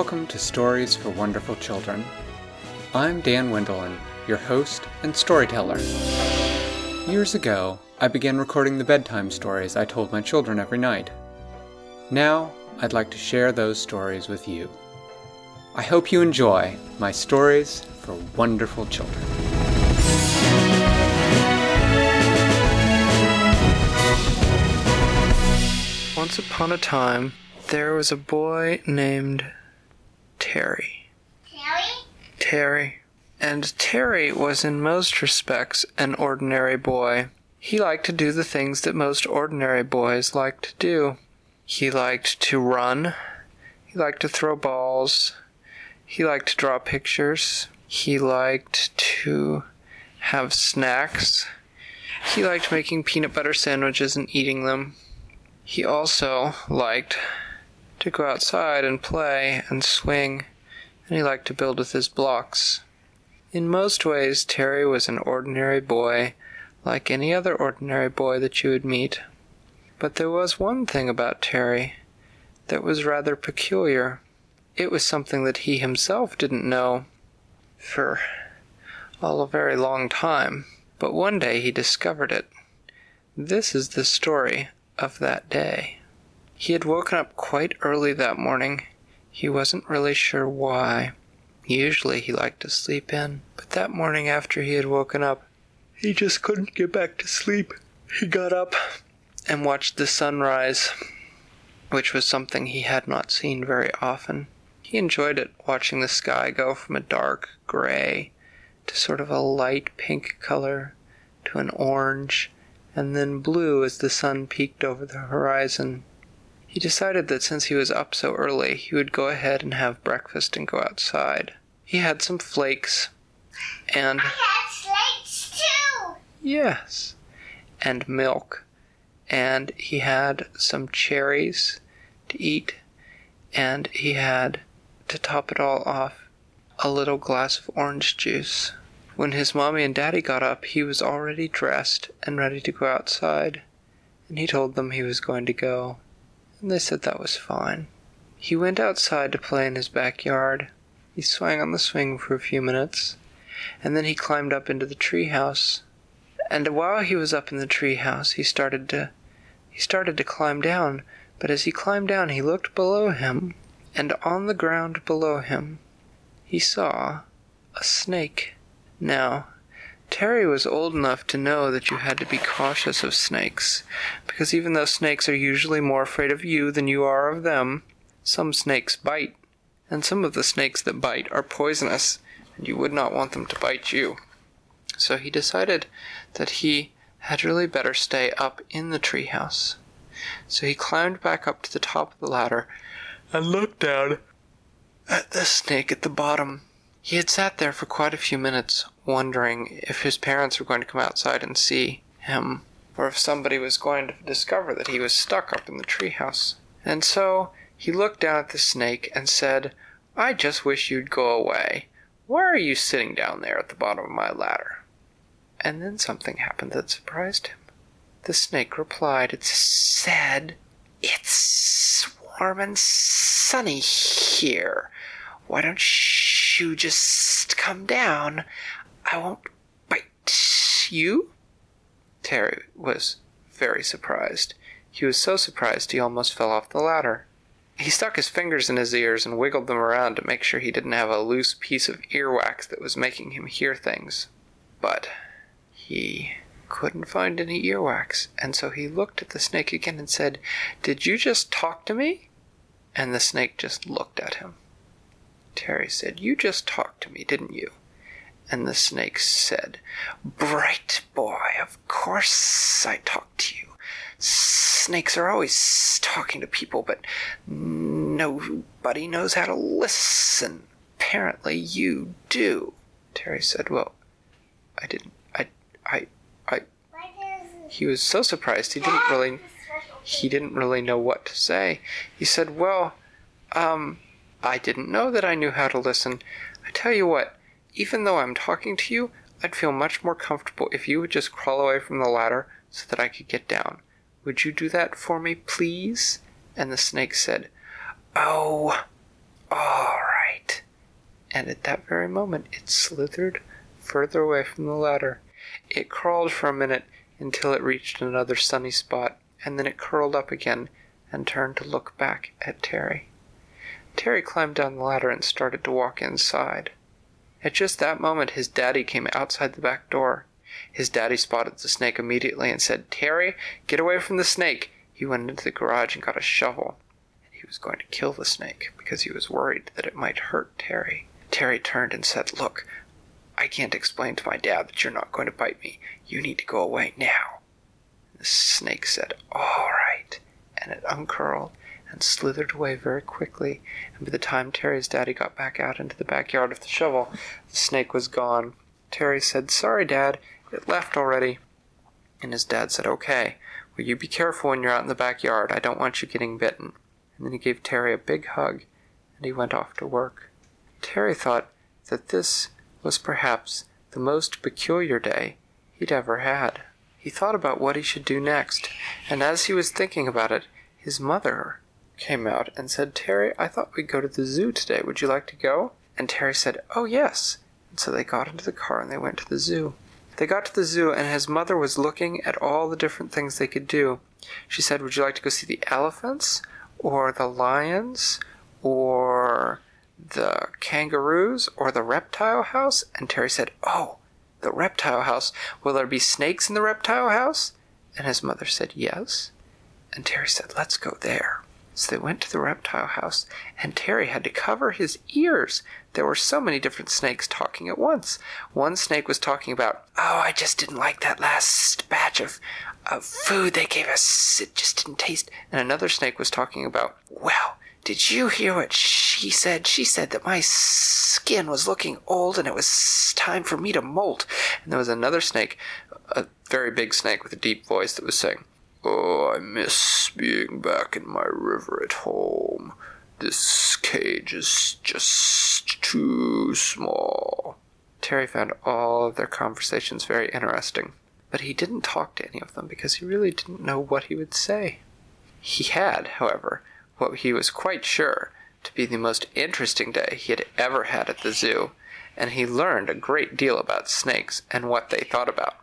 welcome to Stories for Wonderful Children. I'm Dan Wendelin, your host and storyteller. Years ago, I began recording the bedtime stories I told my children every night. Now, I'd like to share those stories with you. I hope you enjoy my stories for wonderful children. Once upon a time, there was a boy named Terry. Terry? Terry. And Terry was in most respects an ordinary boy. He liked to do the things that most ordinary boys like to do. He liked to run. He liked to throw balls. He liked to draw pictures. He liked to have snacks. He liked making peanut butter sandwiches and eating them. He also liked to go outside and play and swing, and he liked to build with his blocks. In most ways, Terry was an ordinary boy, like any other ordinary boy that you would meet. But there was one thing about Terry that was rather peculiar. It was something that he himself didn't know for all a very long time, but one day he discovered it. This is the story of that day. He had woken up quite early that morning. He wasn't really sure why. Usually he liked to sleep in, but that morning after he had woken up, he just couldn't get back to sleep. He got up and watched the sunrise, which was something he had not seen very often. He enjoyed it, watching the sky go from a dark gray to sort of a light pink color to an orange and then blue as the sun peeked over the horizon. He decided that since he was up so early, he would go ahead and have breakfast and go outside. He had some flakes and I had slates too. Yes. And milk. And he had some cherries to eat. And he had, to top it all off, a little glass of orange juice. When his mommy and daddy got up, he was already dressed and ready to go outside. And he told them he was going to go. And they said that was fine. He went outside to play in his backyard. He swung on the swing for a few minutes and then he climbed up into the tree house. And while he was up in the tree house, he started to he started to climb down, but as he climbed down, he looked below him, and on the ground below him, he saw a snake. Now, Terry was old enough to know that you had to be cautious of snakes, because even though snakes are usually more afraid of you than you are of them, some snakes bite, and some of the snakes that bite are poisonous and you would not want them to bite you. So he decided that he had really better stay up in the treehouse. So he climbed back up to the top of the ladder and looked down at the snake at the bottom. He had sat there for quite a few minutes, wondering if his parents were going to come outside and see him, or if somebody was going to discover that he was stuck up in the treehouse. And so he looked down at the snake and said, I just wish you'd go away. Why are you sitting down there at the bottom of my ladder? And then something happened that surprised him. The snake replied, It said, It's warm and sunny here. Why don't you just come down? I won't bite you. Terry was very surprised. He was so surprised he almost fell off the ladder. He stuck his fingers in his ears and wiggled them around to make sure he didn't have a loose piece of earwax that was making him hear things. But he couldn't find any earwax, and so he looked at the snake again and said, Did you just talk to me? And the snake just looked at him. Terry said, You just talked to me, didn't you? And the snake said, Bright boy, of course I talked to you. Snakes are always talking to people, but nobody knows how to listen. Apparently you do. Terry said, Well, I didn't. I. I. I. He was so surprised he didn't really. He didn't really know what to say. He said, Well, um, I didn't know that I knew how to listen. I tell you what, even though I'm talking to you, I'd feel much more comfortable if you would just crawl away from the ladder so that I could get down. Would you do that for me, please? And the snake said, Oh, oh, and at that very moment it slithered further away from the ladder. It crawled for a minute until it reached another sunny spot, and then it curled up again and turned to look back at Terry. Terry climbed down the ladder and started to walk inside. At just that moment, his daddy came outside the back door. His daddy spotted the snake immediately and said, Terry, get away from the snake. He went into the garage and got a shovel. And he was going to kill the snake because he was worried that it might hurt Terry. Terry turned and said, Look, I can't explain to my dad that you're not going to bite me. You need to go away now. The snake said, All right. And it uncurled and slithered away very quickly, and by the time Terry's daddy got back out into the backyard with the shovel, the snake was gone. Terry said, Sorry, Dad, it left already. And his dad said, Okay, will you be careful when you're out in the backyard? I don't want you getting bitten. And then he gave Terry a big hug, and he went off to work. Terry thought that this was perhaps the most peculiar day he'd ever had. He thought about what he should do next, and as he was thinking about it, his mother came out and said, Terry, I thought we'd go to the zoo today. Would you like to go? And Terry said, Oh, yes. And so they got into the car and they went to the zoo. They got to the zoo, and his mother was looking at all the different things they could do. She said, Would you like to go see the elephants, or the lions, or the kangaroos, or the reptile house? And Terry said, Oh, the reptile house. Will there be snakes in the reptile house? And his mother said, Yes. And Terry said, Let's go there. So they went to the reptile house, and Terry had to cover his ears. There were so many different snakes talking at once. One snake was talking about, Oh, I just didn't like that last batch of, of food they gave us. It just didn't taste. And another snake was talking about, Well, did you hear what she said? She said that my skin was looking old and it was time for me to molt. And there was another snake, a very big snake with a deep voice, that was saying, Oh, I miss being back in my river at home. This cage is just too small. Terry found all of their conversations very interesting, but he didn't talk to any of them because he really didn't know what he would say. He had, however, what he was quite sure to be the most interesting day he had ever had at the zoo, and he learned a great deal about snakes and what they thought about.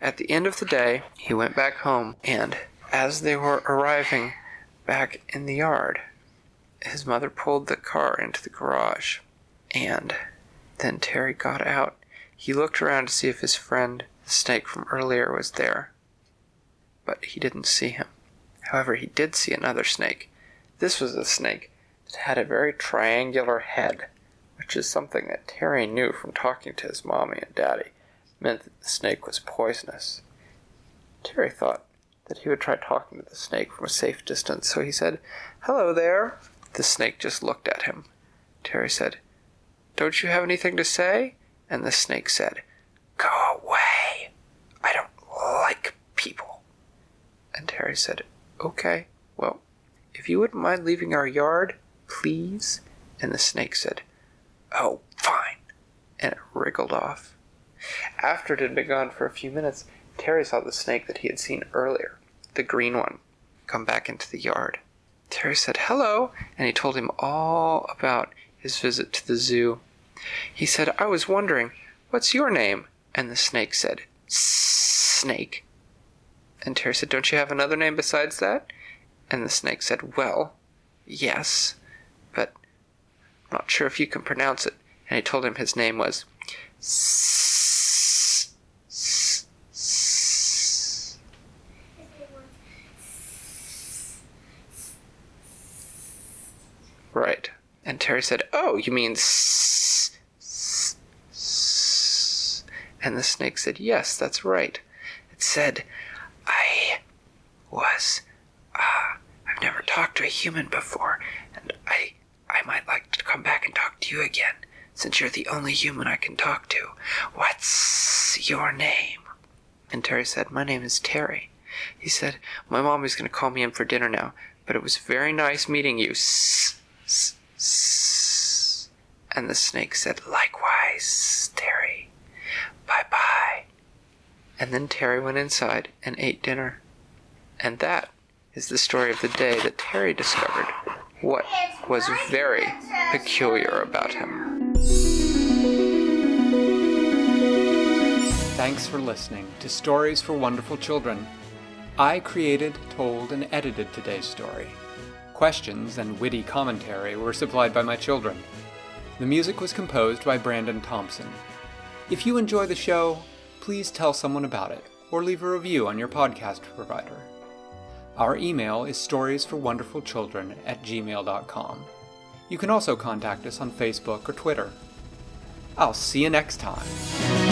At the end of the day, he went back home, and as they were arriving back in the yard, his mother pulled the car into the garage, and then Terry got out. He looked around to see if his friend, the snake from earlier, was there, but he didn't see him. However, he did see another snake. This was a snake that had a very triangular head, which is something that Terry knew from talking to his mommy and daddy meant that the snake was poisonous. Terry thought that he would try talking to the snake from a safe distance, so he said, Hello there. The snake just looked at him. Terry said, Don't you have anything to say? And the snake said, Go away. I don't like people. And Terry said, Okay, well, if you wouldn't mind leaving our yard, please. And the snake said, Oh, fine. And it wriggled off. After it had been gone for a few minutes, Terry saw the snake that he had seen earlier, the green one, come back into the yard. Terry said, Hello, and he told him all about his visit to the zoo. He said, I was wondering, what's your name? And the snake said, Snake. And Terry said, Don't you have another name besides that? And the snake said, Well, yes, but I'm not sure if you can pronounce it. And he told him his name was S- S- S- Right. And Terry said, Oh, you mean S- S- S-" And the snake said, Yes, that's right. It said, I was, uh, I've never talked to a human before, and I, I might like to come back and talk to you again, since you're the only human I can talk to. What's your name? And Terry said, My name is Terry. He said, My mommy's going to call me in for dinner now, but it was very nice meeting you. S- s- and the snake said, Likewise, Terry. Bye bye. And then Terry went inside and ate dinner. And that is the story of the day that Terry discovered what was very peculiar about him. Thanks for listening to Stories for Wonderful Children. I created, told, and edited today's story. Questions and witty commentary were supplied by my children. The music was composed by Brandon Thompson. If you enjoy the show, please tell someone about it or leave a review on your podcast provider. Our email is storiesforwonderfulchildren at gmail.com. You can also contact us on Facebook or Twitter. I'll see you next time.